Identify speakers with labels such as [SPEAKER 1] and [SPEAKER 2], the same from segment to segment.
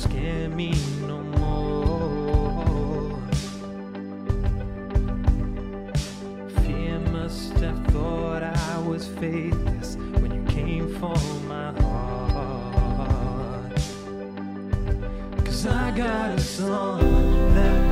[SPEAKER 1] scare me no more. Fear must have thought I was faithless when you came for my heart.
[SPEAKER 2] Cause I got a
[SPEAKER 1] song that.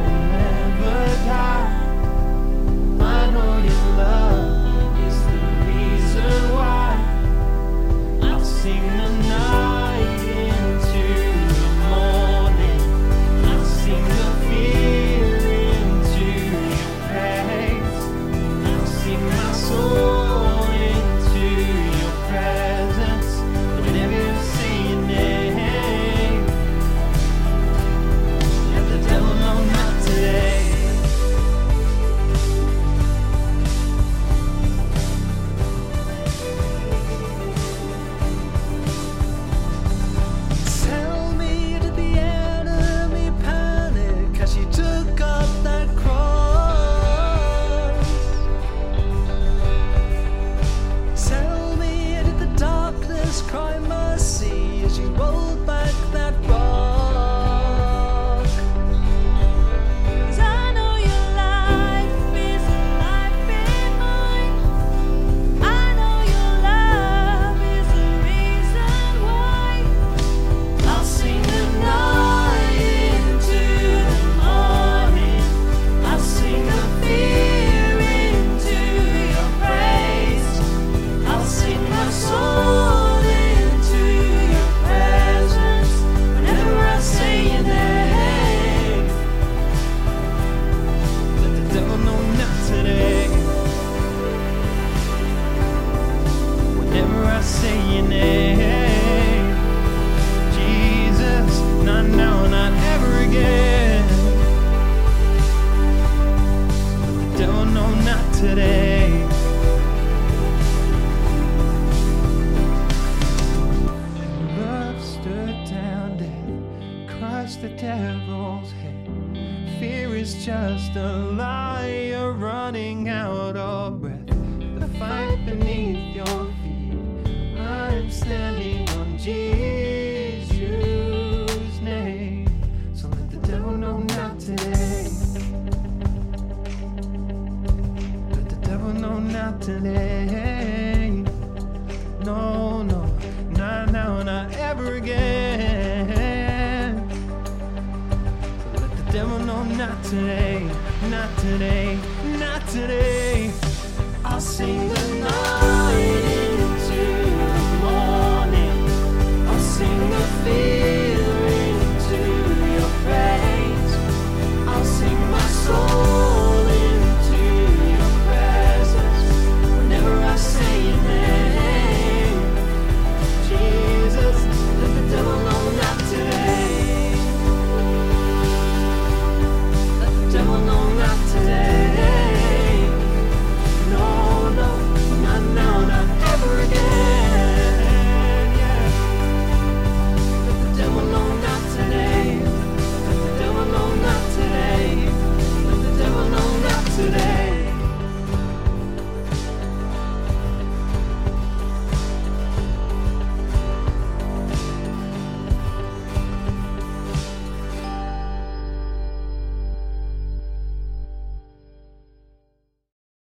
[SPEAKER 1] don't not today. Love stood down dead, crushed the devil's head. Fear is just a liar running. not today. No, no, not now, not ever again. Let the devil know not today, not today, not today. I'll sing the night. no, not today.